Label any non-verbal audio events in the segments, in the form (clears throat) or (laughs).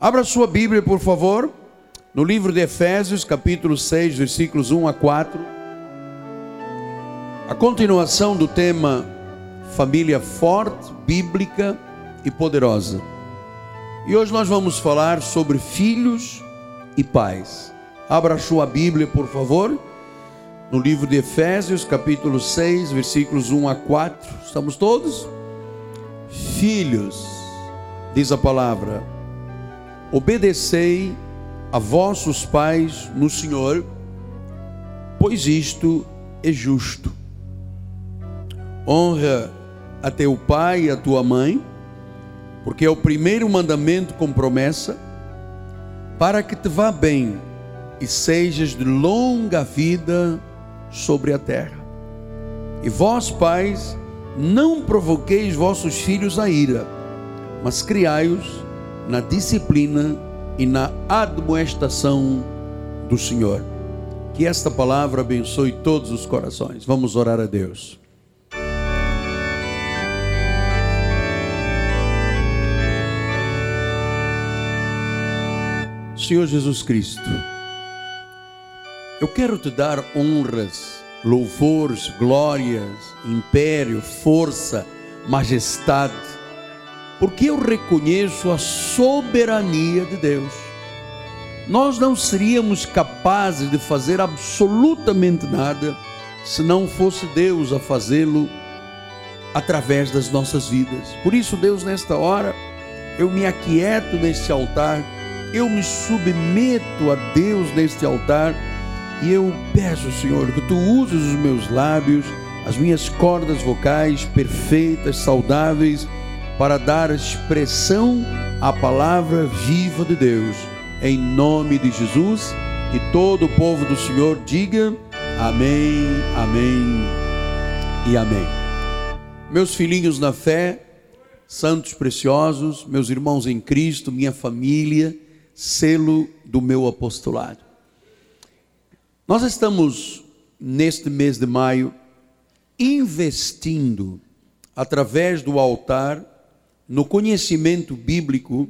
Abra sua Bíblia, por favor, no livro de Efésios, capítulo 6, versículos 1 a 4. A continuação do tema família forte, bíblica e poderosa. E hoje nós vamos falar sobre filhos e pais. Abra sua Bíblia, por favor, no livro de Efésios, capítulo 6, versículos 1 a 4. Estamos todos? Filhos, diz a palavra, obedecei a vossos pais no Senhor, pois isto é justo. Honra a teu pai e a tua mãe, porque é o primeiro mandamento com promessa, para que te vá bem e sejas de longa vida sobre a terra. E vós, pais, não provoqueis vossos filhos a ira, mas criai-os na disciplina e na admoestação do Senhor. Que esta palavra abençoe todos os corações. Vamos orar a Deus. Senhor Jesus Cristo, eu quero te dar honras, louvores, glórias, império, força, majestade, porque eu reconheço a soberania de Deus. Nós não seríamos capazes de fazer absolutamente nada se não fosse Deus a fazê-lo através das nossas vidas. Por isso, Deus, nesta hora, eu me aquieto neste altar eu me submeto a Deus neste altar e eu peço, Senhor, que tu uses os meus lábios, as minhas cordas vocais perfeitas, saudáveis, para dar expressão à palavra viva de Deus. Em nome de Jesus e todo o povo do Senhor diga amém, amém e amém. Meus filhinhos na fé, santos preciosos, meus irmãos em Cristo, minha família, selo do meu apostolado. Nós estamos, neste mês de maio, investindo, através do altar, no conhecimento bíblico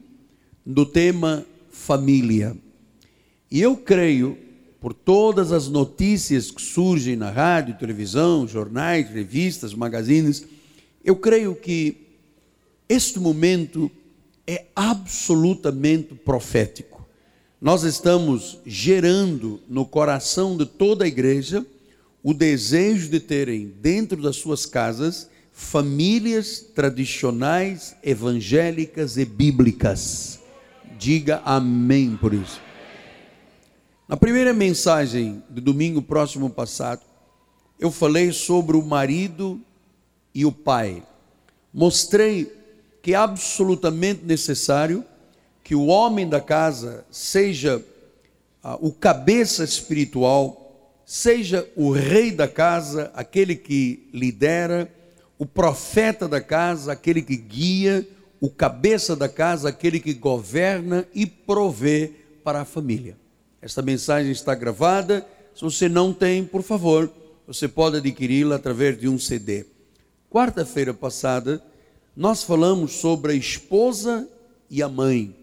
do tema família. E eu creio, por todas as notícias que surgem na rádio, televisão, jornais, revistas, magazines, eu creio que este momento é absolutamente profético. Nós estamos gerando no coração de toda a igreja o desejo de terem dentro das suas casas famílias tradicionais, evangélicas e bíblicas. Diga amém por isso. Na primeira mensagem do domingo próximo passado, eu falei sobre o marido e o pai. Mostrei que é absolutamente necessário que o homem da casa seja ah, o cabeça espiritual, seja o rei da casa, aquele que lidera, o profeta da casa, aquele que guia, o cabeça da casa, aquele que governa e provê para a família. Esta mensagem está gravada. Se você não tem, por favor, você pode adquiri-la através de um CD. Quarta-feira passada, nós falamos sobre a esposa e a mãe.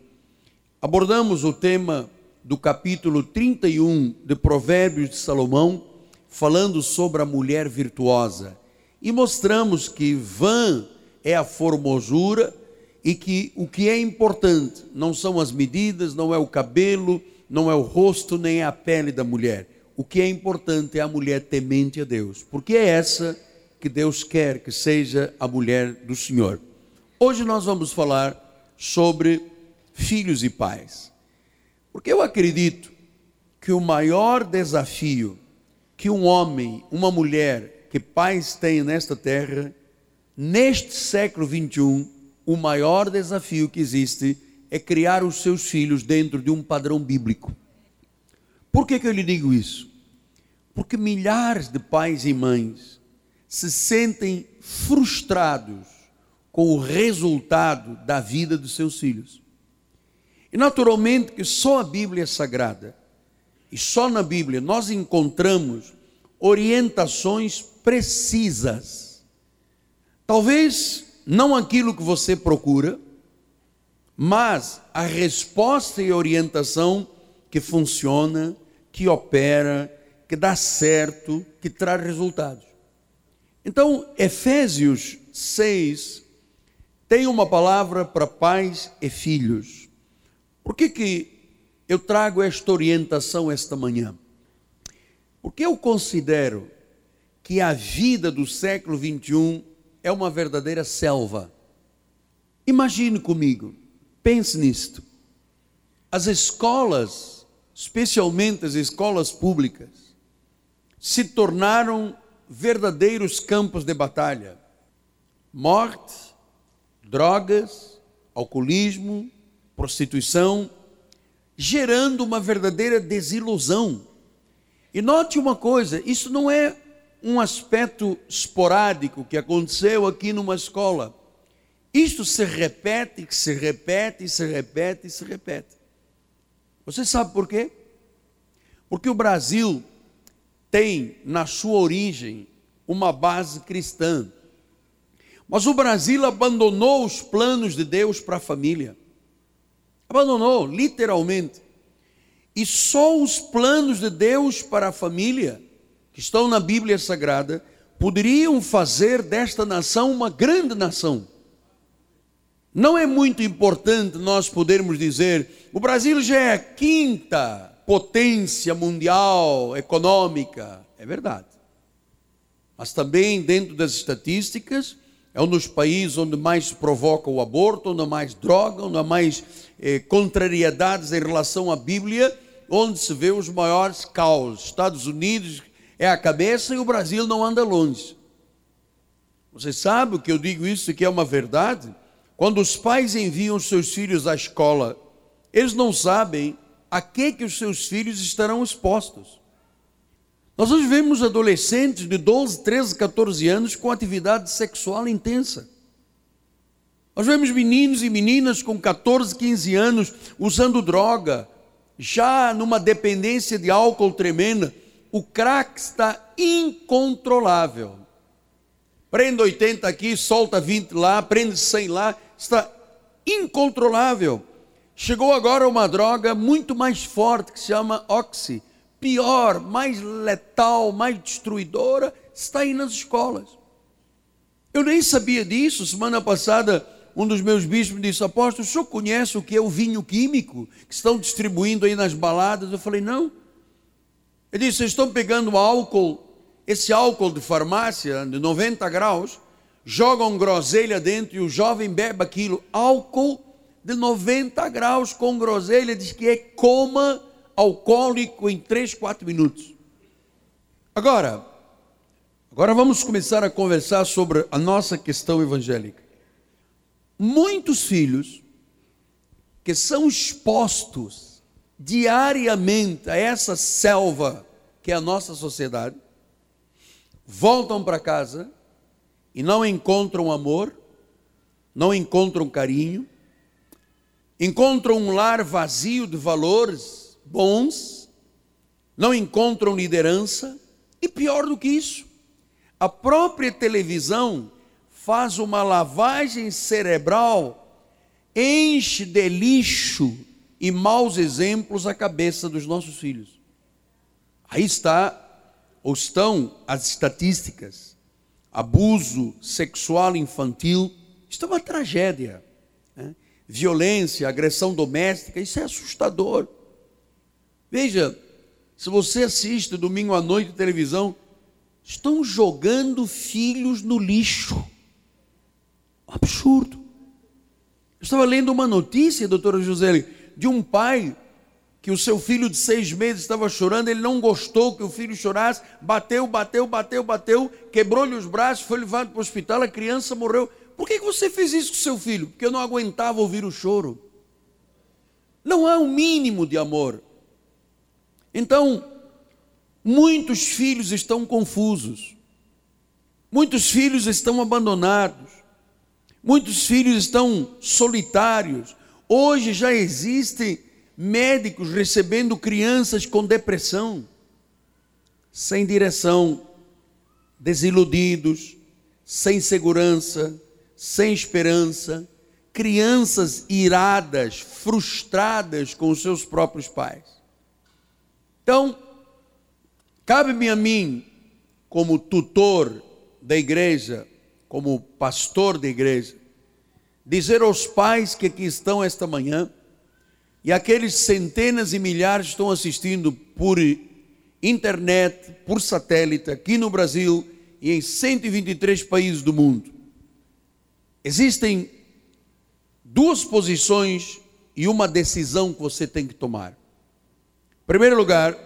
Abordamos o tema do capítulo 31 de Provérbios de Salomão, falando sobre a mulher virtuosa. E mostramos que vã é a formosura e que o que é importante não são as medidas, não é o cabelo, não é o rosto, nem é a pele da mulher. O que é importante é a mulher temente a Deus, porque é essa que Deus quer que seja a mulher do Senhor. Hoje nós vamos falar sobre filhos e pais. Porque eu acredito que o maior desafio que um homem, uma mulher, que pais têm nesta terra, neste século 21, o maior desafio que existe é criar os seus filhos dentro de um padrão bíblico. Por que, que eu lhe digo isso? Porque milhares de pais e mães se sentem frustrados com o resultado da vida dos seus filhos. E naturalmente que só a Bíblia é sagrada, e só na Bíblia nós encontramos orientações precisas. Talvez não aquilo que você procura, mas a resposta e orientação que funciona, que opera, que dá certo, que traz resultados. Então, Efésios 6 tem uma palavra para pais e filhos. Por que, que eu trago esta orientação esta manhã? Porque eu considero que a vida do século 21 é uma verdadeira selva. Imagine comigo, pense nisto. As escolas, especialmente as escolas públicas, se tornaram verdadeiros campos de batalha. Morte, drogas, alcoolismo, prostituição, gerando uma verdadeira desilusão. E note uma coisa: isso não é um aspecto esporádico que aconteceu aqui numa escola. Isto se repete, se repete, se repete, se repete. Você sabe por quê? Porque o Brasil tem na sua origem uma base cristã. Mas o Brasil abandonou os planos de Deus para a família. Abandonou, literalmente. E só os planos de Deus para a família que estão na Bíblia Sagrada poderiam fazer desta nação uma grande nação. Não é muito importante nós podermos dizer, o Brasil já é a quinta potência mundial econômica. É verdade. Mas também, dentro das estatísticas, é um dos países onde mais se provoca o aborto, onde há mais droga, onde há mais eh, contrariedades em relação à Bíblia, onde se vê os maiores caos. Estados Unidos, é a cabeça e o Brasil não anda longe. Você sabe o que eu digo isso que é uma verdade? Quando os pais enviam seus filhos à escola, eles não sabem a que que os seus filhos estarão expostos. Nós hoje vemos adolescentes de 12, 13, 14 anos com atividade sexual intensa. Nós vemos meninos e meninas com 14, 15 anos usando droga, já numa dependência de álcool tremenda o crack está incontrolável. Prende 80 aqui, solta 20 lá, prende 100 lá, está incontrolável. Chegou agora uma droga muito mais forte que se chama oxi, pior, mais letal, mais destruidora, está aí nas escolas. Eu nem sabia disso. Semana passada, um dos meus bispos disse: Apóstolo, o senhor conhece o que é o vinho químico que estão distribuindo aí nas baladas? Eu falei: Não. Ele disse: Vocês estão pegando álcool, esse álcool de farmácia de 90 graus, jogam groselha dentro e o jovem bebe aquilo. Álcool de 90 graus com groselha, diz que é coma alcoólico em 3, 4 minutos. Agora, agora vamos começar a conversar sobre a nossa questão evangélica. Muitos filhos que são expostos diariamente a essa selva que é a nossa sociedade, voltam para casa e não encontram amor, não encontram carinho, encontram um lar vazio de valores bons, não encontram liderança, e pior do que isso, a própria televisão faz uma lavagem cerebral, enche de lixo e maus exemplos à cabeça dos nossos filhos. Aí está, ou estão as estatísticas. Abuso sexual infantil, isso é uma tragédia. Né? Violência, agressão doméstica, isso é assustador. Veja, se você assiste domingo à noite televisão, estão jogando filhos no lixo. Absurdo. Eu estava lendo uma notícia, doutora José, de um pai que o seu filho de seis meses estava chorando, ele não gostou que o filho chorasse, bateu, bateu, bateu, bateu, quebrou-lhe os braços, foi levado para o hospital, a criança morreu. Por que você fez isso com seu filho? Porque eu não aguentava ouvir o choro. Não há um mínimo de amor. Então, muitos filhos estão confusos, muitos filhos estão abandonados, muitos filhos estão solitários, Hoje já existem médicos recebendo crianças com depressão, sem direção, desiludidos, sem segurança, sem esperança, crianças iradas, frustradas com os seus próprios pais. Então, cabe-me a mim, como tutor da igreja, como pastor da igreja, dizer aos pais que aqui estão esta manhã, e aqueles centenas e milhares que estão assistindo por internet, por satélite, aqui no Brasil e em 123 países do mundo. Existem duas posições e uma decisão que você tem que tomar. Primeiro lugar,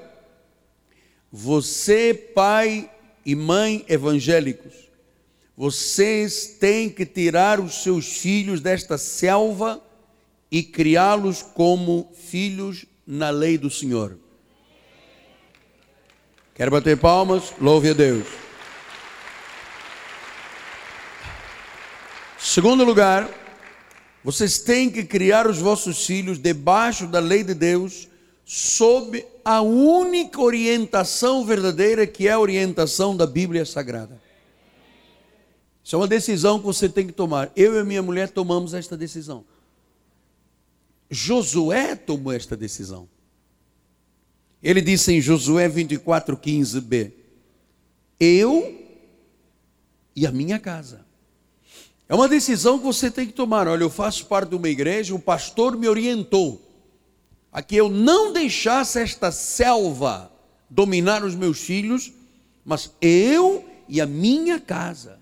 você, pai e mãe evangélicos, vocês têm que tirar os seus filhos desta selva e criá-los como filhos na lei do Senhor. Quer bater palmas? Louve a Deus. Segundo lugar, vocês têm que criar os vossos filhos debaixo da lei de Deus, sob a única orientação verdadeira que é a orientação da Bíblia Sagrada. Isso é uma decisão que você tem que tomar. Eu e minha mulher tomamos esta decisão. Josué tomou esta decisão. Ele disse em Josué 24, 15b: Eu e a minha casa. É uma decisão que você tem que tomar. Olha, eu faço parte de uma igreja, o pastor me orientou a que eu não deixasse esta selva dominar os meus filhos, mas eu e a minha casa.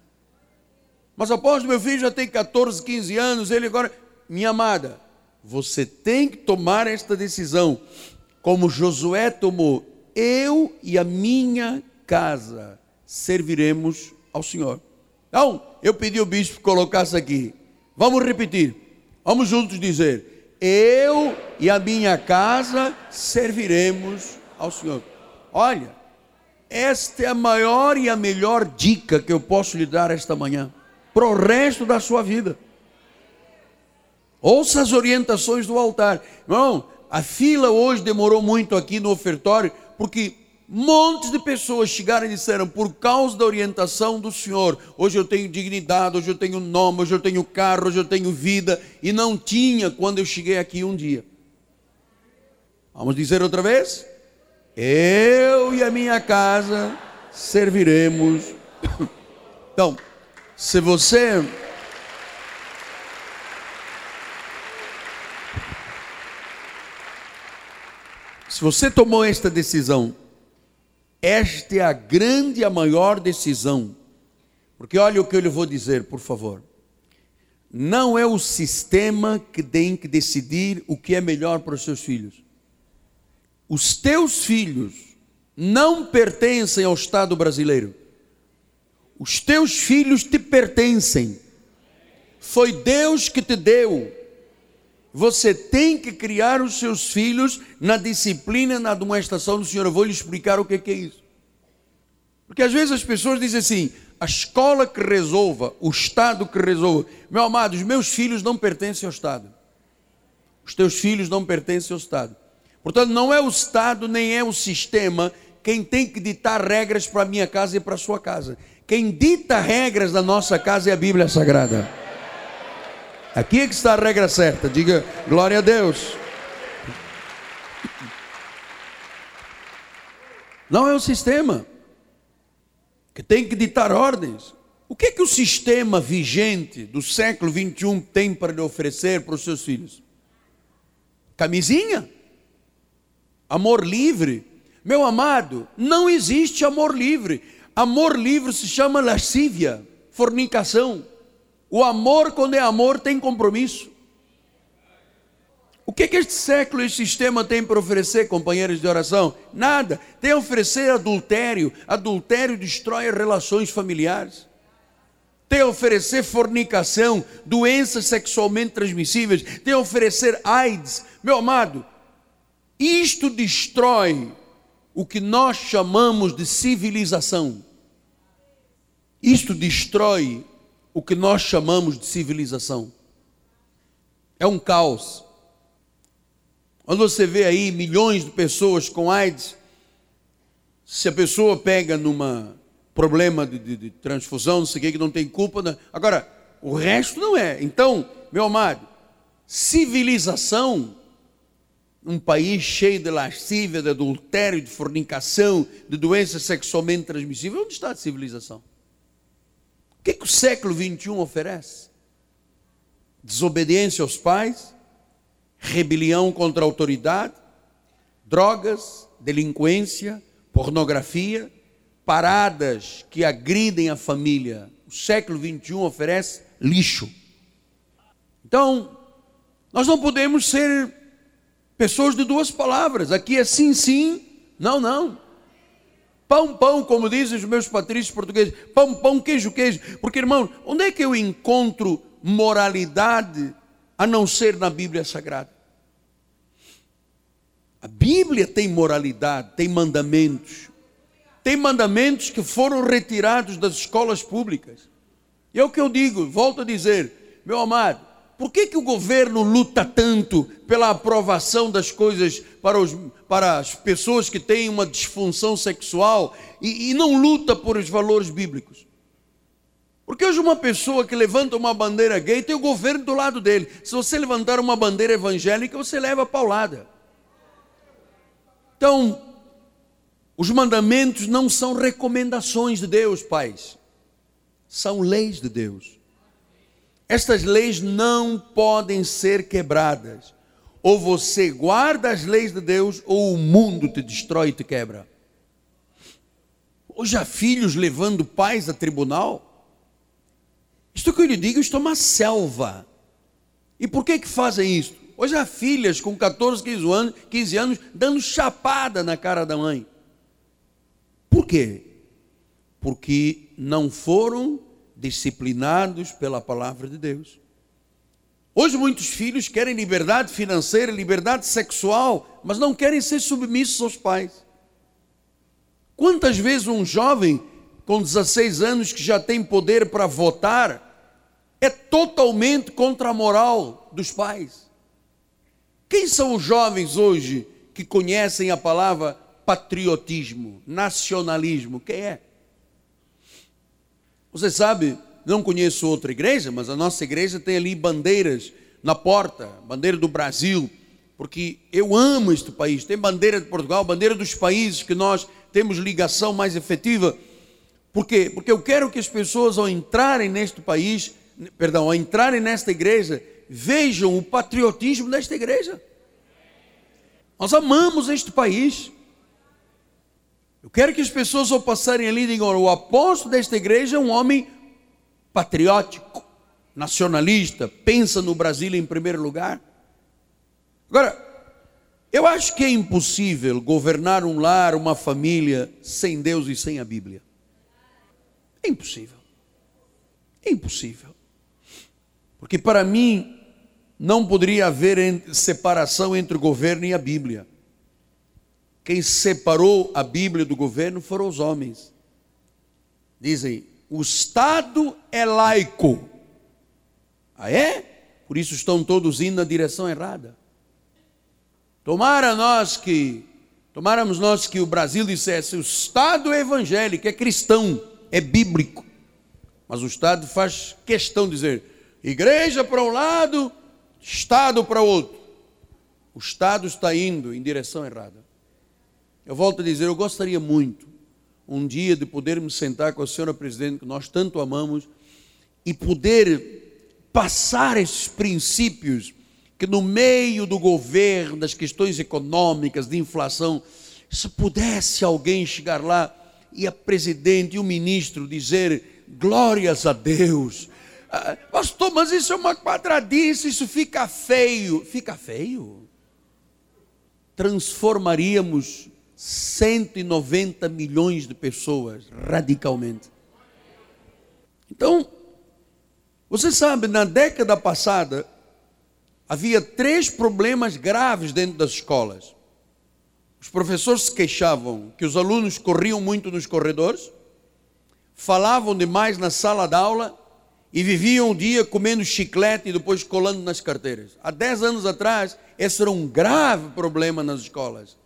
Mas após meu filho já tem 14, 15 anos, ele agora, minha amada, você tem que tomar esta decisão, como Josué tomou. Eu e a minha casa serviremos ao Senhor. Então, eu pedi ao bispo que colocasse aqui. Vamos repetir. Vamos juntos dizer: Eu e a minha casa serviremos ao Senhor. Olha, esta é a maior e a melhor dica que eu posso lhe dar esta manhã, para o resto da sua vida. Ouça as orientações do altar. Irmão, a fila hoje demorou muito aqui no ofertório, porque montes de pessoas chegaram e disseram: por causa da orientação do Senhor, hoje eu tenho dignidade, hoje eu tenho nome, hoje eu tenho carro, hoje eu tenho vida, e não tinha quando eu cheguei aqui um dia. Vamos dizer outra vez? Eu e a minha casa serviremos. (coughs) Então, se você Se você tomou esta decisão, esta é a grande e a maior decisão. Porque olha o que eu lhe vou dizer, por favor. Não é o sistema que tem que decidir o que é melhor para os seus filhos. Os teus filhos não pertencem ao Estado brasileiro. Os teus filhos te pertencem. Foi Deus que te deu você tem que criar os seus filhos na disciplina, na demonstração do Senhor. Eu vou lhe explicar o que é, isso. Porque às vezes as pessoas dizem assim: a escola que resolva, o Estado que resolva. Meu amado, os meus filhos não pertencem ao Estado. Os teus filhos não pertencem ao Estado. Portanto, não é o Estado nem é o sistema quem tem que ditar regras para a minha casa e para a sua casa. Quem dita regras da nossa casa é a Bíblia Sagrada. Aqui é que está a regra certa. Diga glória a Deus. Não é o sistema que tem que ditar ordens. O que é que o sistema vigente do século 21 tem para lhe oferecer para os seus filhos? Camisinha? Amor livre? Meu amado, não existe amor livre. Amor livre se chama lascívia, fornicação. O amor, quando é amor, tem compromisso. O que, que este século e sistema tem para oferecer, companheiros de oração? Nada. Tem a oferecer adultério. Adultério destrói relações familiares. Tem a oferecer fornicação, doenças sexualmente transmissíveis. Tem a oferecer AIDS. Meu amado, isto destrói o que nós chamamos de civilização. Isto destrói o que nós chamamos de civilização. É um caos. Quando você vê aí milhões de pessoas com AIDS, se a pessoa pega numa problema de, de, de transfusão, não sei o que, que não tem culpa. Né? Agora, o resto não é. Então, meu amado, civilização, um país cheio de lascívia, de adultério, de fornicação, de doenças sexualmente transmissíveis, onde está a civilização? O que, que o século XXI oferece? Desobediência aos pais, rebelião contra a autoridade, drogas, delinquência, pornografia, paradas que agridem a família. O século XXI oferece lixo. Então, nós não podemos ser pessoas de duas palavras. Aqui é sim, sim, não, não. Pão, pão, como dizem os meus patrícios portugueses. Pão, pão, queijo, queijo. Porque, irmão, onde é que eu encontro moralidade a não ser na Bíblia Sagrada? A Bíblia tem moralidade, tem mandamentos. Tem mandamentos que foram retirados das escolas públicas. E é o que eu digo, volto a dizer, meu amado, por que, que o governo luta tanto pela aprovação das coisas para, os, para as pessoas que têm uma disfunção sexual e, e não luta por os valores bíblicos? Porque hoje uma pessoa que levanta uma bandeira gay tem o governo do lado dele. Se você levantar uma bandeira evangélica, você leva a paulada. Então, os mandamentos não são recomendações de Deus, pais. São leis de Deus. Estas leis não podem ser quebradas. Ou você guarda as leis de Deus, ou o mundo te destrói e te quebra. Hoje há filhos levando pais a tribunal. Isto que eu lhe digo, isto é uma selva. E por que que fazem isso? Hoje há filhas com 14, 15 anos, 15 anos dando chapada na cara da mãe. Por quê? Porque não foram disciplinados pela palavra de Deus. Hoje muitos filhos querem liberdade financeira, liberdade sexual, mas não querem ser submissos aos pais. Quantas vezes um jovem com 16 anos que já tem poder para votar é totalmente contra a moral dos pais? Quem são os jovens hoje que conhecem a palavra patriotismo, nacionalismo? Quem é? Você sabe, não conheço outra igreja, mas a nossa igreja tem ali bandeiras na porta, bandeira do Brasil, porque eu amo este país. Tem bandeira de Portugal, bandeira dos países que nós temos ligação mais efetiva. Por quê? Porque eu quero que as pessoas, ao entrarem neste país, perdão, ao entrarem nesta igreja, vejam o patriotismo desta igreja. Nós amamos este país. Eu quero que as pessoas ao passarem ali digam: o apóstolo desta igreja é um homem patriótico, nacionalista, pensa no Brasil em primeiro lugar. Agora, eu acho que é impossível governar um lar, uma família, sem Deus e sem a Bíblia. É impossível. É impossível. Porque para mim, não poderia haver separação entre o governo e a Bíblia. Quem separou a Bíblia do governo foram os homens. Dizem, o Estado é laico. Ah, é? Por isso estão todos indo na direção errada. Tomara nós que, tomáramos nós que o Brasil dissesse, o Estado é evangélico, é cristão, é bíblico. Mas o Estado faz questão de dizer, igreja para um lado, Estado para outro. O Estado está indo em direção errada. Eu volto a dizer, eu gostaria muito um dia de podermos sentar com a senhora presidente, que nós tanto amamos, e poder passar esses princípios que no meio do governo, das questões econômicas, de inflação, se pudesse alguém chegar lá e a presidente e o ministro dizer glórias a Deus. Ah, pastor, mas isso é uma quadradice, isso fica feio. Fica feio? Transformaríamos 190 milhões de pessoas radicalmente. Então, você sabe, na década passada, havia três problemas graves dentro das escolas. Os professores se queixavam que os alunos corriam muito nos corredores, falavam demais na sala de aula e viviam o dia comendo chiclete e depois colando nas carteiras. Há dez anos atrás, esse era um grave problema nas escolas.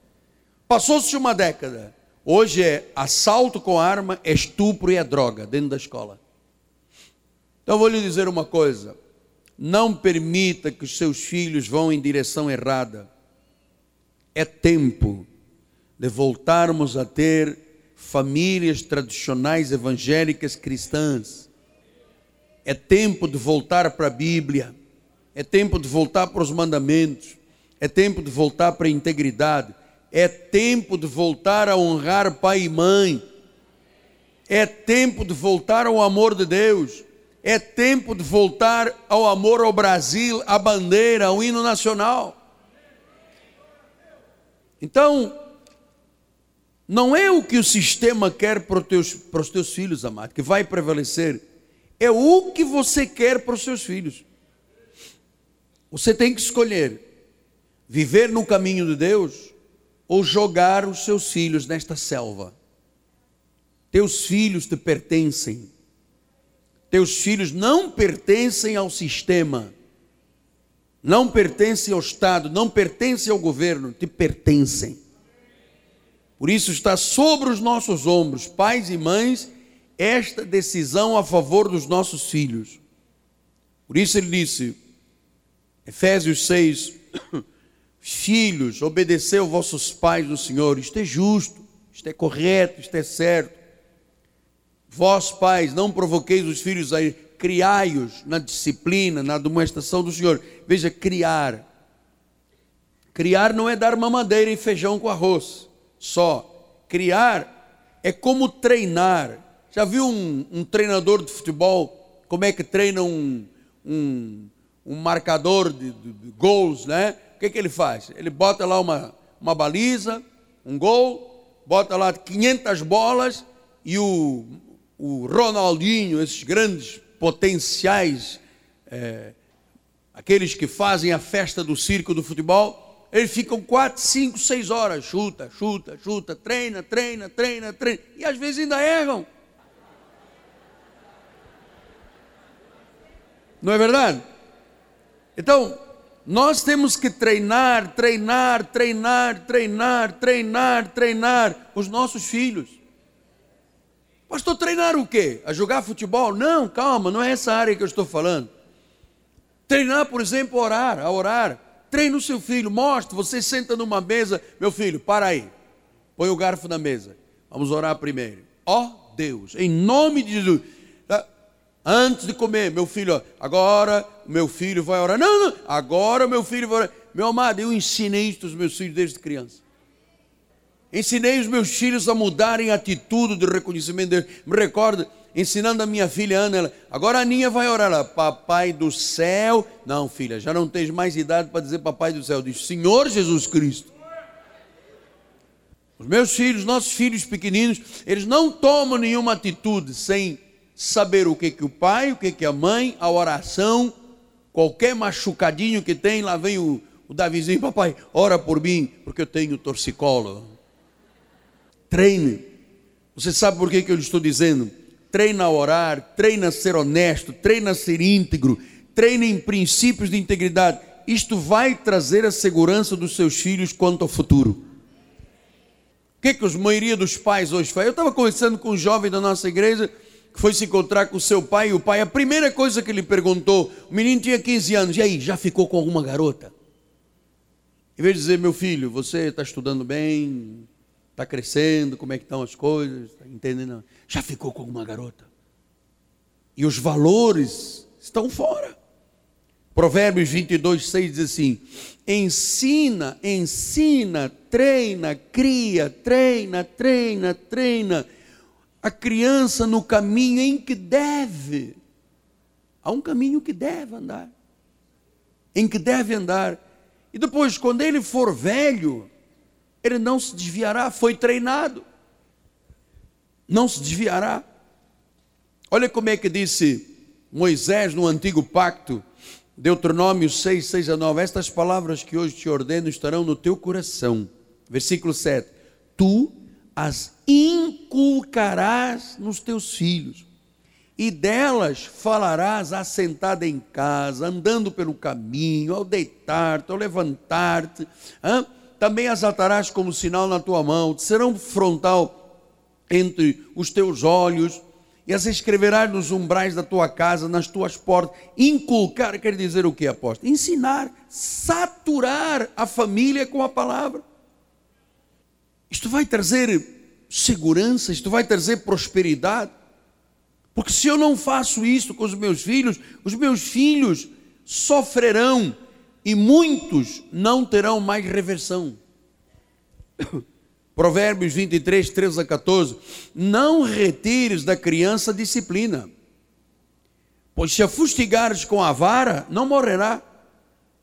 Passou-se uma década. Hoje é assalto com arma, é estupro e é droga dentro da escola. Então vou lhe dizer uma coisa. não permita que os seus filhos vão em direção errada. É tempo de voltarmos a ter famílias tradicionais evangélicas cristãs. É tempo de voltar para a Bíblia. É tempo de voltar para os mandamentos. É tempo de voltar para a integridade. É tempo de voltar a honrar pai e mãe. É tempo de voltar ao amor de Deus. É tempo de voltar ao amor ao Brasil, à bandeira, ao hino nacional. Então, não é o que o sistema quer para os teus, para os teus filhos, amado, que vai prevalecer. É o que você quer para os seus filhos. Você tem que escolher viver no caminho de Deus ou jogar os seus filhos nesta selva. Teus filhos te pertencem. Teus filhos não pertencem ao sistema, não pertencem ao Estado, não pertencem ao governo, te pertencem. Por isso está sobre os nossos ombros, pais e mães, esta decisão a favor dos nossos filhos. Por isso ele disse, Efésios 6, filhos, obedeceu vossos pais no Senhor, isto é justo, isto é correto, isto é certo. Vós, pais, não provoqueis os filhos a criai-os na disciplina, na demonstração do Senhor. Veja, criar. Criar não é dar mamadeira e feijão com arroz só. Criar é como treinar. Já viu um, um treinador de futebol como é que treina um, um, um marcador de, de, de, gols, né? O que, que ele faz? Ele bota lá uma, uma baliza, um gol, bota lá 500 bolas e o, o Ronaldinho, esses grandes potenciais, é, aqueles que fazem a festa do circo do futebol, eles ficam quatro, cinco, seis horas, chuta, chuta, chuta, treina, treina, treina, treina, e às vezes ainda erram. Não é verdade? Então, nós temos que treinar, treinar, treinar, treinar, treinar, treinar os nossos filhos. Pastor, treinar o quê? A jogar futebol? Não, calma, não é essa área que eu estou falando. Treinar, por exemplo, orar, a orar. Treine o seu filho, mostre. Você senta numa mesa, meu filho, para aí. Põe o garfo na mesa. Vamos orar primeiro. Ó oh, Deus, em nome de Jesus. Antes de comer, meu filho, agora meu filho vai orar. Não, não, agora meu filho vai orar. Meu amado, eu ensinei isso aos meus filhos desde criança. Ensinei os meus filhos a mudarem a atitude de reconhecimento de Deus. Me recordo, ensinando a minha filha Ana, ela, agora a Aninha vai orar papai do céu. Não, filha, já não tens mais idade para dizer papai do céu. Diz, Senhor Jesus Cristo. Os meus filhos, nossos filhos pequeninos, eles não tomam nenhuma atitude sem saber o que que o pai, o que que a mãe, a oração, qualquer machucadinho que tem, lá vem o, o Davizinho, papai, ora por mim, porque eu tenho torcicolo. Treine. Você sabe por que, que eu lhe estou dizendo? Treina a orar, treina a ser honesto, treina a ser íntegro, treina em princípios de integridade. Isto vai trazer a segurança dos seus filhos quanto ao futuro. O que, que a maioria dos pais hoje faz? Eu estava conversando com um jovem da nossa igreja foi se encontrar com seu pai, e o pai, a primeira coisa que ele perguntou, o menino tinha 15 anos, e aí, já ficou com alguma garota? Em vez de dizer, meu filho, você está estudando bem, Está crescendo, como é que estão as coisas, está entendendo? Já ficou com alguma garota? E os valores estão fora. Provérbios 22, 6 diz assim: ensina, ensina, treina, cria, treina, treina, treina a criança no caminho em que deve. Há um caminho que deve andar, em que deve andar. E depois, quando ele for velho, ele não se desviará, foi treinado. Não se desviará. Olha como é que disse Moisés no antigo pacto, Deuteronômio 6, 6 a 9. Estas palavras que hoje te ordeno estarão no teu coração. Versículo 7. Tu as inculcarás nos teus filhos, e delas falarás assentada em casa, andando pelo caminho, ao deitar-te, ao levantar-te também as atarás como sinal na tua mão, serão frontal entre os teus olhos, e as escreverás nos umbrais da tua casa, nas tuas portas. Inculcar quer dizer o que, apóstolo? Ensinar, saturar a família com a palavra. Isto vai trazer segurança, isto vai trazer prosperidade. Porque se eu não faço isso com os meus filhos, os meus filhos sofrerão e muitos não terão mais reversão. (coughs) Provérbios 23, 13 a 14. Não retires da criança disciplina, pois se a fustigares com a vara, não morrerá.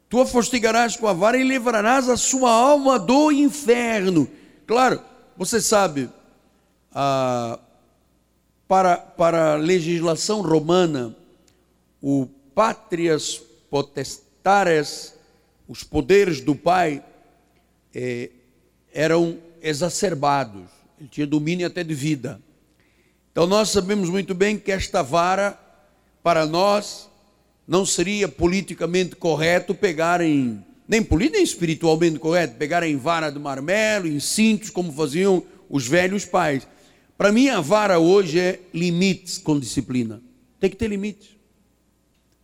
Tu a fustigarás com a vara e livrarás a sua alma do inferno. Claro, você sabe, ah, para, para a legislação romana, o pátrias potestares, os poderes do pai, eh, eram exacerbados, ele tinha domínio até de vida. Então nós sabemos muito bem que esta vara, para nós, não seria politicamente correto pegar em, nem político nem espiritualmente correto, pegar em vara de marmelo, em cintos, como faziam os velhos pais. Para mim, a vara hoje é limites com disciplina. Tem que ter limites.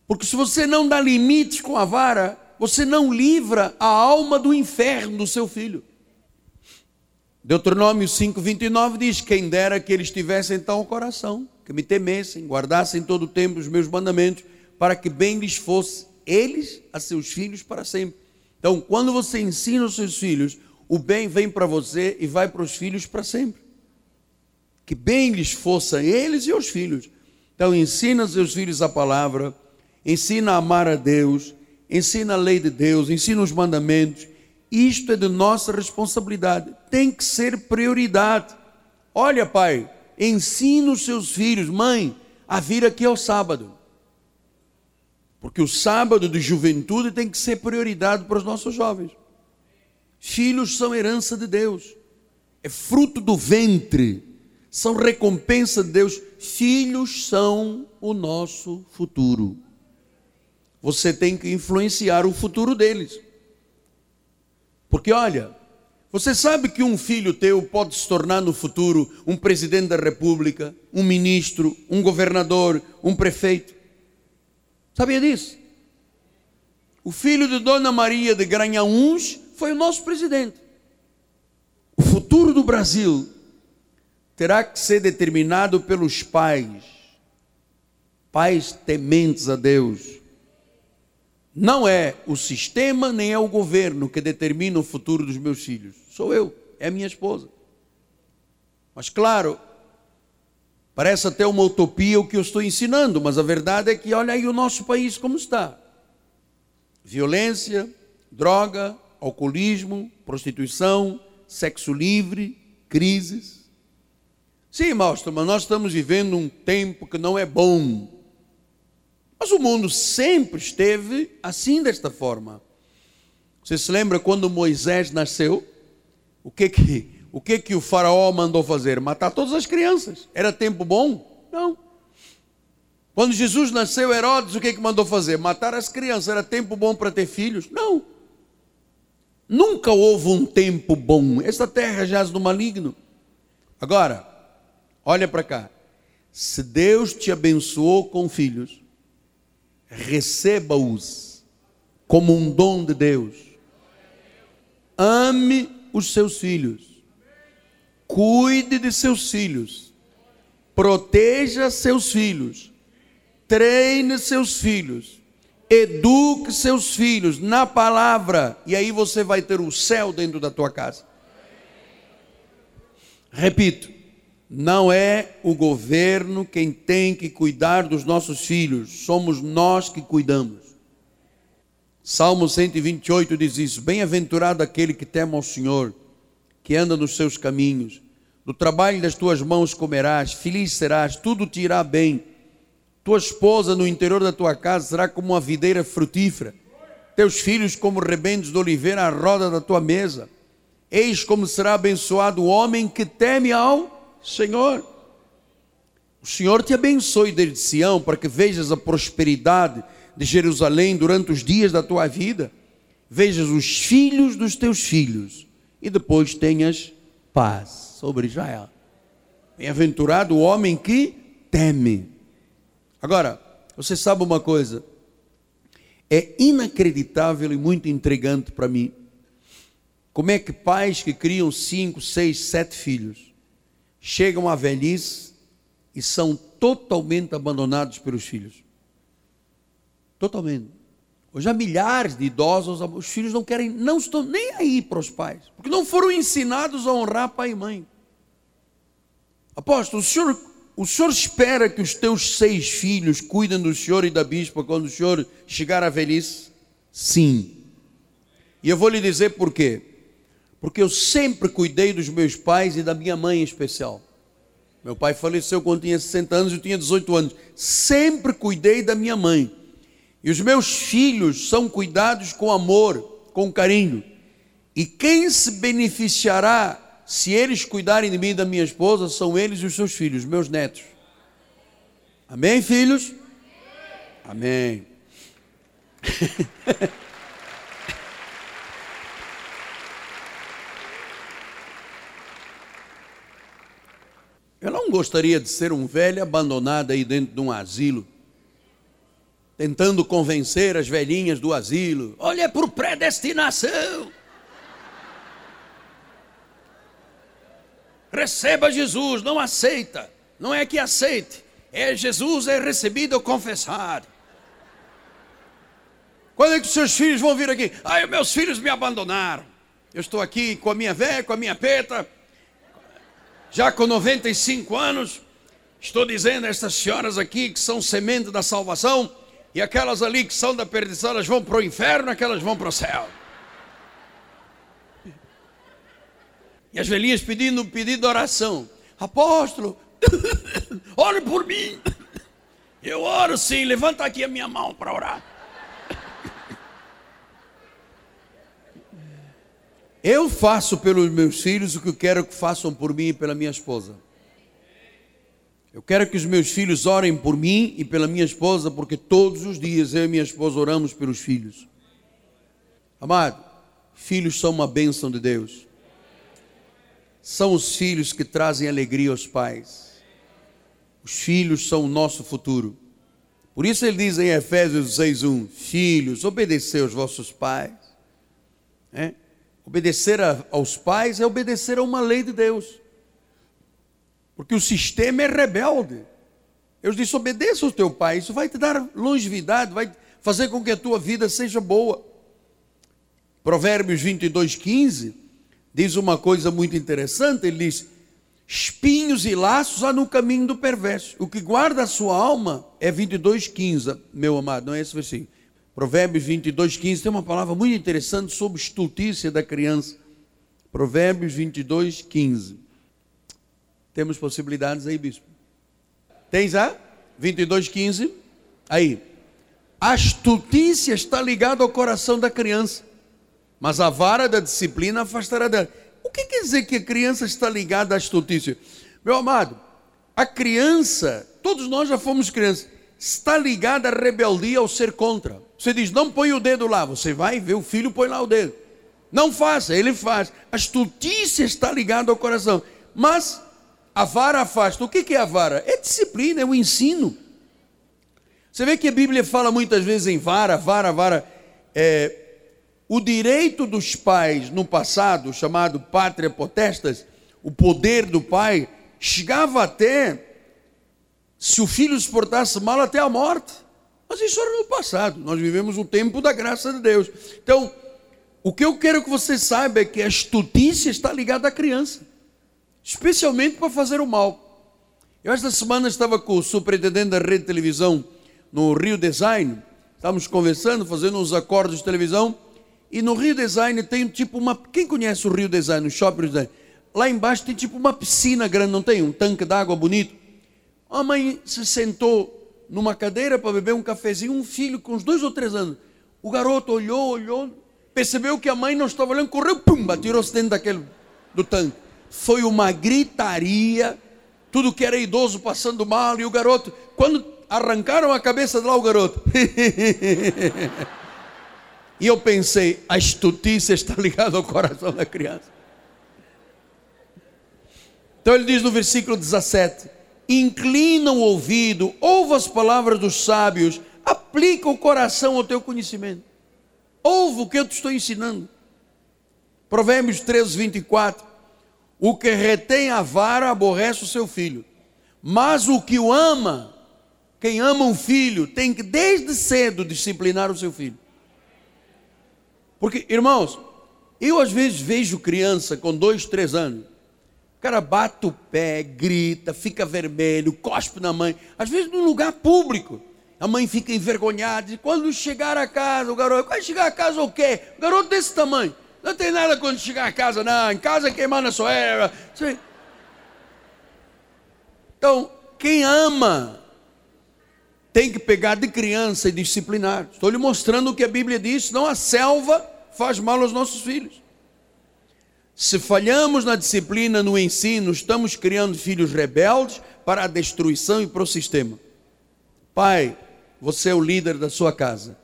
Porque se você não dá limites com a vara, você não livra a alma do inferno do seu filho. Deuteronômio 5,29 diz: Quem dera que eles tivessem então o coração, que me temessem, guardassem todo o tempo os meus mandamentos, para que bem lhes fosse eles a seus filhos para sempre. Então, quando você ensina os seus filhos, o bem vem para você e vai para os filhos para sempre. Que bem lhes fosse a eles e aos filhos. Então, ensina seus filhos a palavra, ensina a amar a Deus, ensina a lei de Deus, ensina os mandamentos, isto é de nossa responsabilidade, tem que ser prioridade. Olha, pai, ensina os seus filhos, mãe, a vir aqui ao sábado. Porque o sábado de juventude tem que ser prioridade para os nossos jovens. Filhos são herança de Deus, é fruto do ventre, são recompensa de Deus. Filhos são o nosso futuro. Você tem que influenciar o futuro deles. Porque olha, você sabe que um filho teu pode se tornar no futuro um presidente da república, um ministro, um governador, um prefeito? Sabia disso? O filho de Dona Maria de Granhaúns foi o nosso presidente. O futuro do Brasil terá que ser determinado pelos pais, pais tementes a Deus, não é o sistema nem é o governo que determina o futuro dos meus filhos. Sou eu, é minha esposa. Mas claro, parece até uma utopia o que eu estou ensinando, mas a verdade é que olha aí o nosso país como está. Violência, droga, alcoolismo, prostituição, sexo livre, crises. Sim, mas nós estamos vivendo um tempo que não é bom mas o mundo sempre esteve assim desta forma. Você se lembra quando Moisés nasceu? O que que o que que o faraó mandou fazer? Matar todas as crianças. Era tempo bom? Não. Quando Jesus nasceu, Herodes, o que que mandou fazer? Matar as crianças. Era tempo bom para ter filhos? Não. Nunca houve um tempo bom. Esta terra jaz no maligno. Agora, olha para cá. Se Deus te abençoou com filhos, receba-os como um dom de Deus. Ame os seus filhos. Cuide de seus filhos. Proteja seus filhos. Treine seus filhos. Eduque seus filhos na palavra. E aí você vai ter o céu dentro da tua casa. Repito, não é o governo quem tem que cuidar dos nossos filhos, somos nós que cuidamos. Salmo 128 diz isso: Bem-aventurado aquele que teme ao Senhor, que anda nos seus caminhos. Do trabalho das tuas mãos comerás, feliz serás, tudo te irá bem. Tua esposa no interior da tua casa será como uma videira frutífera, teus filhos como rebentos de oliveira à roda da tua mesa. Eis como será abençoado o homem que teme ao Senhor, o Senhor te abençoe desde Sião para que vejas a prosperidade de Jerusalém durante os dias da tua vida, vejas os filhos dos teus filhos e depois tenhas paz sobre Israel. Bem-aventurado o homem que teme. Agora, você sabe uma coisa? É inacreditável e muito intrigante para mim. Como é que pais que criam cinco, seis, sete filhos chegam à velhice e são totalmente abandonados pelos filhos? Totalmente. Hoje há milhares de idosos, os filhos não querem, não estão nem aí para os pais, porque não foram ensinados a honrar pai e mãe. Apóstolo, o senhor, o senhor espera que os teus seis filhos cuidem do senhor e da bispa quando o senhor chegar à velhice? Sim. E eu vou lhe dizer por quê. Porque eu sempre cuidei dos meus pais e da minha mãe em especial. Meu pai faleceu quando tinha 60 anos e eu tinha 18 anos. Sempre cuidei da minha mãe. E os meus filhos são cuidados com amor, com carinho. E quem se beneficiará se eles cuidarem de mim e da minha esposa são eles e os seus filhos, meus netos. Amém, filhos? Amém. (laughs) Eu não gostaria de ser um velho abandonado aí dentro de um asilo tentando convencer as velhinhas do asilo. Olha, por predestinação. Receba Jesus, não aceita. Não é que aceite. É Jesus é recebido ou confessado. Quando é que os seus filhos vão vir aqui? Ah, meus filhos me abandonaram. Eu estou aqui com a minha velha, com a minha peta, já com 95 anos. Estou dizendo a estas senhoras aqui que são semente da salvação e aquelas ali que são da perdição, elas vão para o inferno, aquelas vão para o céu. E as velhinhas pedindo, pedindo oração. Apóstolo, (coughs) ore por mim. Eu oro sim, levanta aqui a minha mão para orar. Eu faço pelos meus filhos o que eu quero que façam por mim e pela minha esposa. Eu quero que os meus filhos orem por mim e pela minha esposa, porque todos os dias eu e minha esposa oramos pelos filhos. Amado, filhos são uma bênção de Deus. São os filhos que trazem alegria aos pais. Os filhos são o nosso futuro. Por isso ele diz em Efésios 6:1, filhos, obedecer aos vossos pais. É? Obedecer a, aos pais é obedecer a uma lei de Deus. Porque o sistema é rebelde. Eu disse: obedeça ao teu pai, isso vai te dar longevidade, vai fazer com que a tua vida seja boa. Provérbios 22, 15 diz uma coisa muito interessante: ele diz, espinhos e laços há no caminho do perverso. O que guarda a sua alma é 22, 15, meu amado, não é esse versículo. Provérbios 22, 15 tem uma palavra muito interessante sobre estultícia da criança. Provérbios 22, 15. Temos possibilidades aí, bispo. Tens a 22:15? Aí. A astutícia está ligada ao coração da criança, mas a vara da disciplina afastará dela. O que quer dizer que a criança está ligada à astutícia? Meu amado, a criança, todos nós já fomos crianças, está ligada à rebeldia ao ser contra. Você diz, não põe o dedo lá, você vai ver o filho põe lá o dedo. Não faça, ele faz. A astutícia está ligada ao coração. Mas a vara afasta. O que é a vara? É disciplina, é o ensino. Você vê que a Bíblia fala muitas vezes em vara, vara, vara. É, o direito dos pais no passado, chamado pátria potestas, o poder do pai, chegava até, se o filho se portasse mal, até a morte. Mas isso era no passado, nós vivemos o tempo da graça de Deus. Então, o que eu quero que você saiba é que a estutícia está ligada à criança especialmente para fazer o mal. Eu esta semana estava com o superintendente da rede de televisão no Rio Design, estávamos conversando, fazendo uns acordos de televisão, e no Rio Design tem tipo uma. Quem conhece o Rio Design, o shopping Design? Lá embaixo tem tipo uma piscina grande, não tem? Um tanque d'água bonito. A mãe se sentou numa cadeira para beber um cafezinho, um filho com uns dois ou três anos. O garoto olhou, olhou, percebeu que a mãe não estava olhando, correu, pum, atirou-se dentro daquele, do tanque foi uma gritaria, tudo que era idoso passando mal, e o garoto, quando arrancaram a cabeça de lá, o garoto. (laughs) e eu pensei, a estutícia está ligada ao coração da criança. Então ele diz no versículo 17: inclina o ouvido, ouve as palavras dos sábios, aplica o coração ao teu conhecimento. Ouve o que eu te estou ensinando. Provérbios 13, 24. O que retém a vara aborrece o seu filho, mas o que o ama, quem ama um filho, tem que desde cedo disciplinar o seu filho. Porque, irmãos, eu às vezes vejo criança com dois, três anos, o cara bate o pé, grita, fica vermelho, cospe na mãe, às vezes num lugar público. A mãe fica envergonhada, e quando chegar a casa, o garoto, quando chegar a casa o quê? O garoto desse tamanho. Não tem nada quando chegar a casa, não. Em casa quem manda só é. Então, quem ama tem que pegar de criança e disciplinar. Estou lhe mostrando o que a Bíblia diz, senão a selva faz mal aos nossos filhos. Se falhamos na disciplina, no ensino, estamos criando filhos rebeldes para a destruição e para o sistema. Pai, você é o líder da sua casa.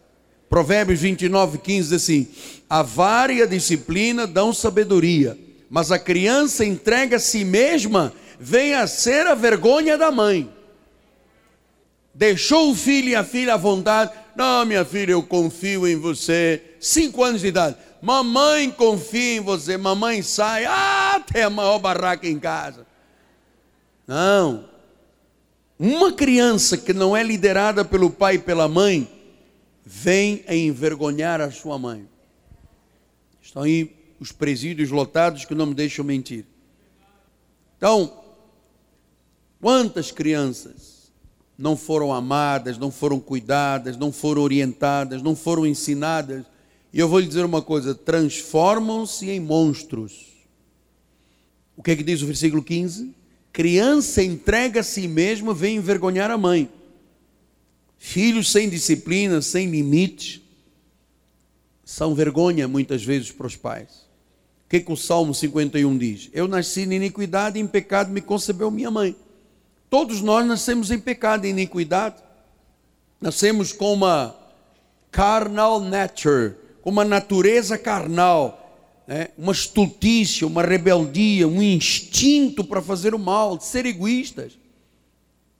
Provérbios 29, 15 diz assim: A vara e a disciplina dão sabedoria, mas a criança entrega a si mesma, vem a ser a vergonha da mãe. Deixou o filho e a filha à vontade. Não, minha filha, eu confio em você. Cinco anos de idade. Mamãe confia em você. Mamãe sai. Ah, tem a maior barraca em casa. Não. Uma criança que não é liderada pelo pai e pela mãe, vem a envergonhar a sua mãe. Estão aí os presídios lotados que não me deixam mentir. Então, quantas crianças não foram amadas, não foram cuidadas, não foram orientadas, não foram ensinadas. E eu vou lhe dizer uma coisa: transformam-se em monstros. O que é que diz o versículo 15? Criança entrega a si mesma, vem envergonhar a mãe. Filhos sem disciplina, sem limites, são vergonha muitas vezes para os pais. O que, é que o Salmo 51 diz? Eu nasci em iniquidade e em pecado me concebeu minha mãe. Todos nós nascemos em pecado e iniquidade. Nascemos com uma carnal nature, com uma natureza carnal, né? uma estultícia, uma rebeldia, um instinto para fazer o mal, de ser egoístas.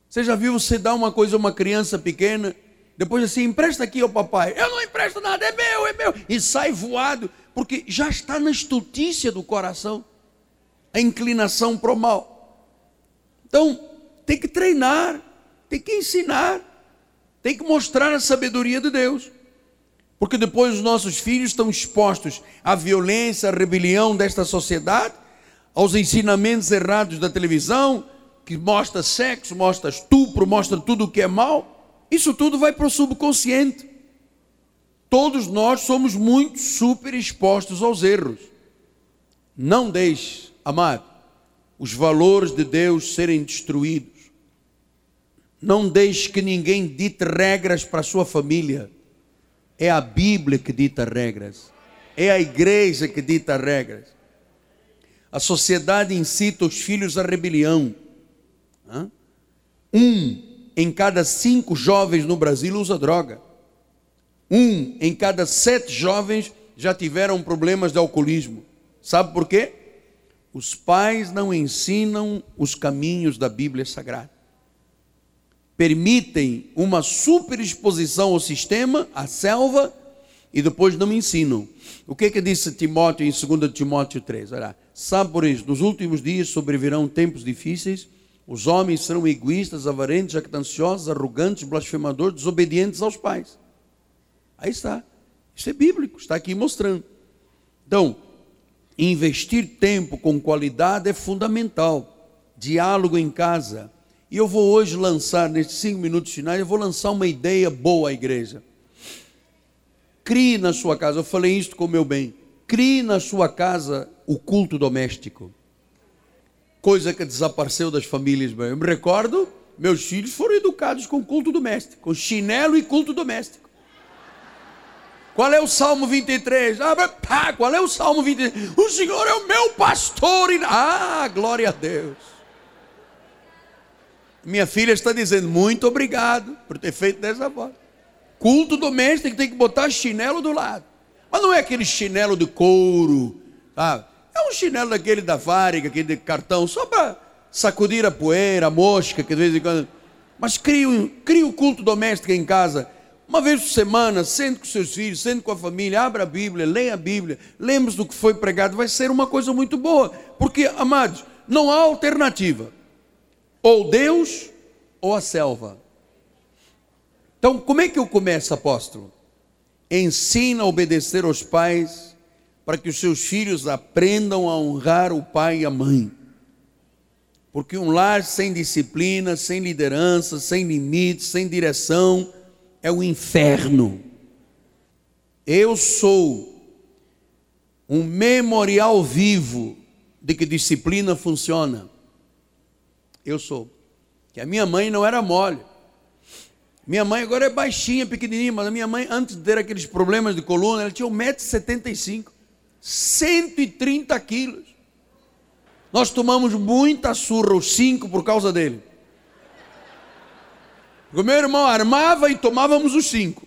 Você já viu você dar uma coisa a uma criança pequena, depois assim, empresta aqui ao papai. Eu não empresto nada, é meu, é meu. E sai voado, porque já está na estultícia do coração, a inclinação para o mal. Então, tem que treinar, tem que ensinar, tem que mostrar a sabedoria de Deus. Porque depois os nossos filhos estão expostos à violência, à rebelião desta sociedade, aos ensinamentos errados da televisão, que mostra sexo, mostra estupro, mostra tudo o que é mal. Isso tudo vai para o subconsciente. Todos nós somos muito super expostos aos erros. Não deixe, amado, os valores de Deus serem destruídos. Não deixe que ninguém dite regras para a sua família. É a Bíblia que dita regras. É a igreja que dita regras. A sociedade incita os filhos à rebelião. Um em cada cinco jovens no Brasil usa droga. Um em cada sete jovens já tiveram problemas de alcoolismo. Sabe por quê? Os pais não ensinam os caminhos da Bíblia Sagrada permitem uma superexposição ao sistema, à selva, e depois não ensinam. O que é que disse Timóteo em 2 Timóteo 3? Olha, sabe por isso, nos últimos dias sobrevirão tempos difíceis, os homens serão egoístas, avarentes, jactanciosos, arrogantes, blasfemadores, desobedientes aos pais. Aí está. Isso é bíblico, está aqui mostrando. Então, investir tempo com qualidade é fundamental. Diálogo em casa, e eu vou hoje lançar, nesses cinco minutos finais, eu vou lançar uma ideia boa à igreja. Crie na sua casa, eu falei isso com o meu bem, crie na sua casa o culto doméstico. Coisa que desapareceu das famílias. Eu me recordo, meus filhos foram educados com culto doméstico, com chinelo e culto doméstico. Qual é o Salmo 23? Ah, qual é o Salmo 23? O Senhor é o meu pastor. E... Ah, glória a Deus. Minha filha está dizendo muito obrigado por ter feito dessa forma. Culto doméstico tem que botar chinelo do lado. Mas não é aquele chinelo de couro, tá? É um chinelo daquele da Váriga, aquele de cartão, só para sacudir a poeira, a mosca, que de vez em quando. Mas crie o culto doméstico em casa. Uma vez por semana, sente com seus filhos, sente com a família, abra a Bíblia, leia a Bíblia, lembre-se do que foi pregado, vai ser uma coisa muito boa. Porque, amados, não há alternativa. Ou Deus ou a selva. Então, como é que eu começo, apóstolo? Ensina a obedecer aos pais para que os seus filhos aprendam a honrar o pai e a mãe. Porque um lar sem disciplina, sem liderança, sem limites, sem direção, é o inferno. Eu sou um memorial vivo de que disciplina funciona. Eu sou. Que a minha mãe não era mole. Minha mãe agora é baixinha, pequenininha, mas a minha mãe, antes de ter aqueles problemas de coluna, ela tinha 1,75m, 130 quilos. Nós tomamos muita surra, os cinco, por causa dele. O meu irmão armava e tomávamos os cinco.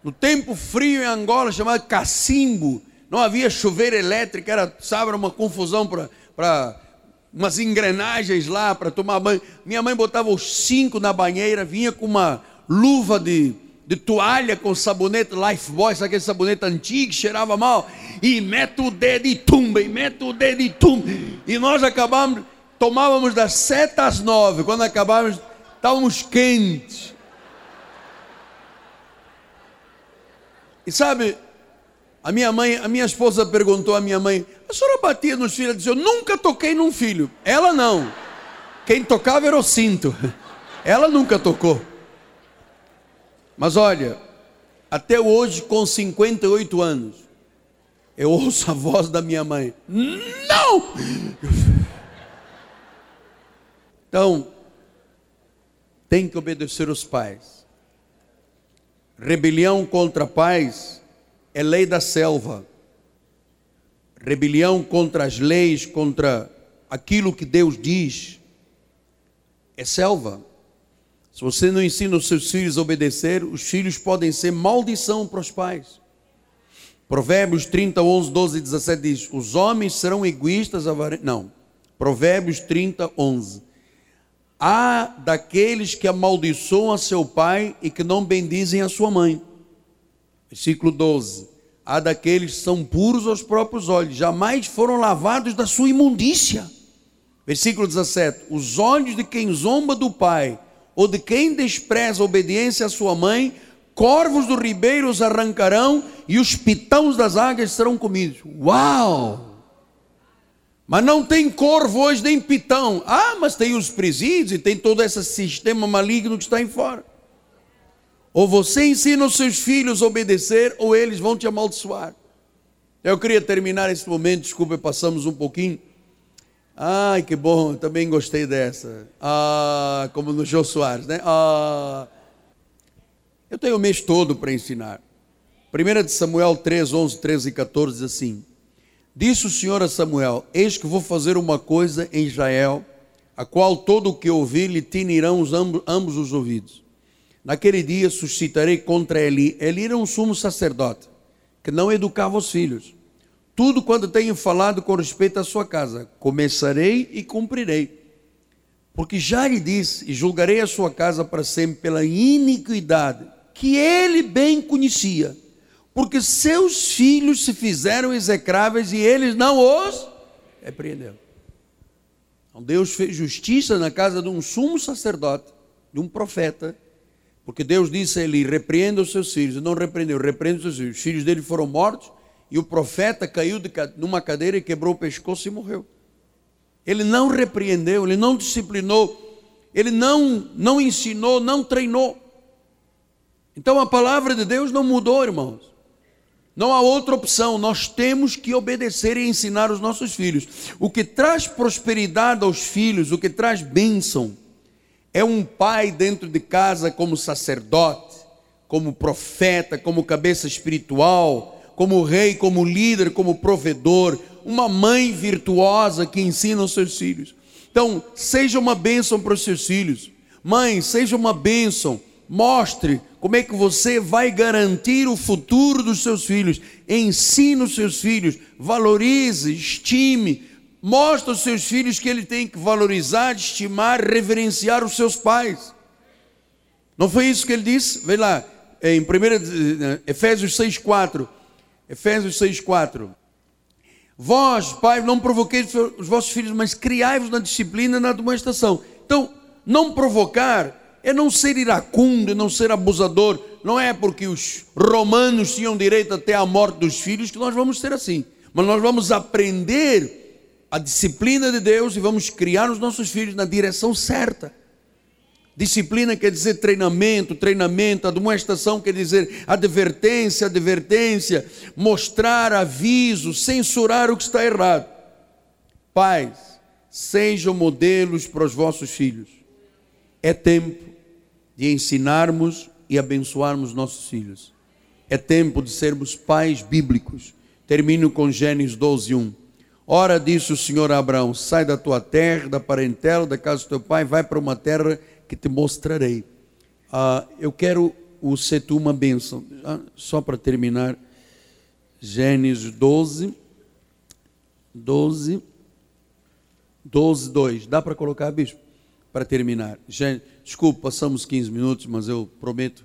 No tempo frio em Angola, chamado cacimbo, não havia chuveiro elétrico, era, sabe, uma confusão para umas engrenagens lá para tomar banho. Minha mãe botava os cinco na banheira, vinha com uma luva de, de toalha com sabonete Lifebuoy, sabe aquele sabonete antigo que cheirava mal? E mete o dedo e tumba, e mete o dedo e tumba. E nós acabamos, tomávamos das sete às nove, quando acabávamos estávamos quentes. E sabe, a minha mãe, a minha esposa perguntou à minha mãe: a senhora batia nos filhos? Ela disse: Eu nunca toquei num filho. Ela não. Quem tocava era o cinto. Ela nunca tocou. Mas olha, até hoje, com 58 anos, eu ouço a voz da minha mãe: Não! Então, tem que obedecer os pais. Rebelião contra pais é lei da selva. Rebelião contra as leis, contra aquilo que Deus diz, é selva. Se você não ensina os seus filhos a obedecer, os filhos podem ser maldição para os pais. Provérbios 30, 11, 12 e 17 diz: Os homens serão egoístas. Não. Provérbios 30, 11 há daqueles que amaldiçoam a seu pai e que não bendizem a sua mãe. Versículo 12. Há daqueles que são puros aos próprios olhos, jamais foram lavados da sua imundícia. Versículo 17: Os olhos de quem zomba do pai, ou de quem despreza a obediência à sua mãe, corvos do ribeiro os arrancarão e os pitãos das águias serão comidos. Uau! Mas não tem corvo hoje nem pitão. Ah, mas tem os presídios e tem todo esse sistema maligno que está em fora. Ou você ensina os seus filhos a obedecer, ou eles vão te amaldiçoar. Eu queria terminar esse momento, desculpa, passamos um pouquinho. Ai, que bom, também gostei dessa. Ah, como no Jô Soares, né? Ah, eu tenho o mês todo para ensinar. 1 de Samuel 3, 11, 13 e 14 diz assim: Disse o Senhor a Samuel: Eis que vou fazer uma coisa em Israel, a qual todo o que ouvir lhe tinirão os ambos, ambos os ouvidos. Naquele dia suscitarei contra Eli. Eli era um sumo sacerdote, que não educava os filhos. Tudo quanto tenho falado com respeito à sua casa, começarei e cumprirei. Porque já lhe disse, e julgarei a sua casa para sempre pela iniquidade, que ele bem conhecia porque seus filhos se fizeram execráveis e eles não os repreenderam. Então Deus fez justiça na casa de um sumo sacerdote, de um profeta, porque Deus disse a ele: repreenda os seus filhos. E não repreendeu, repreenda os seus filhos. Os filhos dele foram mortos e o profeta caiu de, numa cadeira e quebrou o pescoço e morreu. Ele não repreendeu, ele não disciplinou, ele não, não ensinou, não treinou. Então a palavra de Deus não mudou, irmãos. Não há outra opção, nós temos que obedecer e ensinar os nossos filhos. O que traz prosperidade aos filhos, o que traz bênção, é um pai dentro de casa como sacerdote, como profeta, como cabeça espiritual, como rei, como líder, como provedor, uma mãe virtuosa que ensina os seus filhos. Então, seja uma bênção para os seus filhos. Mãe, seja uma bênção Mostre como é que você vai garantir o futuro dos seus filhos. Ensine os seus filhos, valorize, estime, mostra aos seus filhos que ele tem que valorizar, estimar, reverenciar os seus pais. Não foi isso que ele disse? Vem lá, em 1 eh, Efésios 6,4. Efésios 6,4. Vós, pais, não provoqueis os vossos filhos, mas criai-vos na disciplina e na demonstração. Então, não provocar é não ser iracundo, é não ser abusador. Não é porque os romanos tinham direito até à morte dos filhos que nós vamos ser assim. Mas nós vamos aprender a disciplina de Deus e vamos criar os nossos filhos na direção certa. Disciplina quer dizer treinamento, treinamento, admoestação quer dizer advertência, advertência, mostrar aviso, censurar o que está errado. Pais, sejam modelos para os vossos filhos. É tempo de ensinarmos e abençoarmos nossos filhos. É tempo de sermos pais bíblicos. Termino com Gênesis 12, 1. Ora, disse o Senhor a Abraão: sai da tua terra, da parentela, da casa do teu pai, vai para uma terra que te mostrarei. Ah, eu quero o ser tu uma bênção. Ah, só para terminar, Gênesis 12, 12, 12, 2. Dá para colocar, bispo? Para terminar. Gênesis Desculpe, passamos 15 minutos, mas eu prometo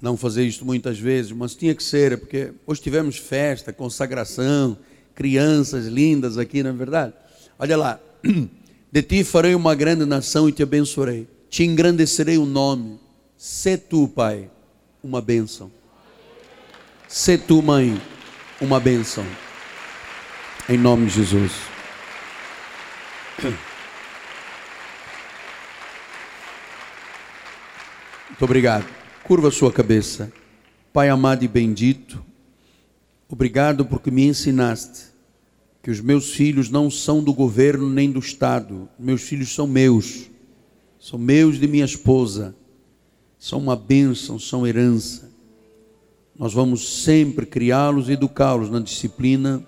não fazer isto muitas vezes, mas tinha que ser, porque hoje tivemos festa, consagração, crianças lindas aqui, não é verdade? Olha lá, (clears throat) de ti farei uma grande nação e te abençoarei, te engrandecerei o nome, se tu, Pai, uma bênção, se tu, Mãe, uma bênção, em nome de Jesus. Muito obrigado. Curva a sua cabeça. Pai amado e bendito, obrigado porque me ensinaste que os meus filhos não são do governo nem do Estado. Meus filhos são meus. São meus de minha esposa. São uma bênção, são herança. Nós vamos sempre criá-los e educá-los na disciplina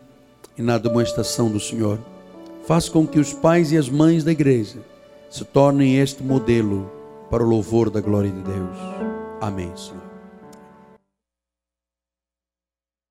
e na demonstração do Senhor. Faz com que os pais e as mães da igreja se tornem este modelo para o louvor da glória de Deus. Amém, Senhor.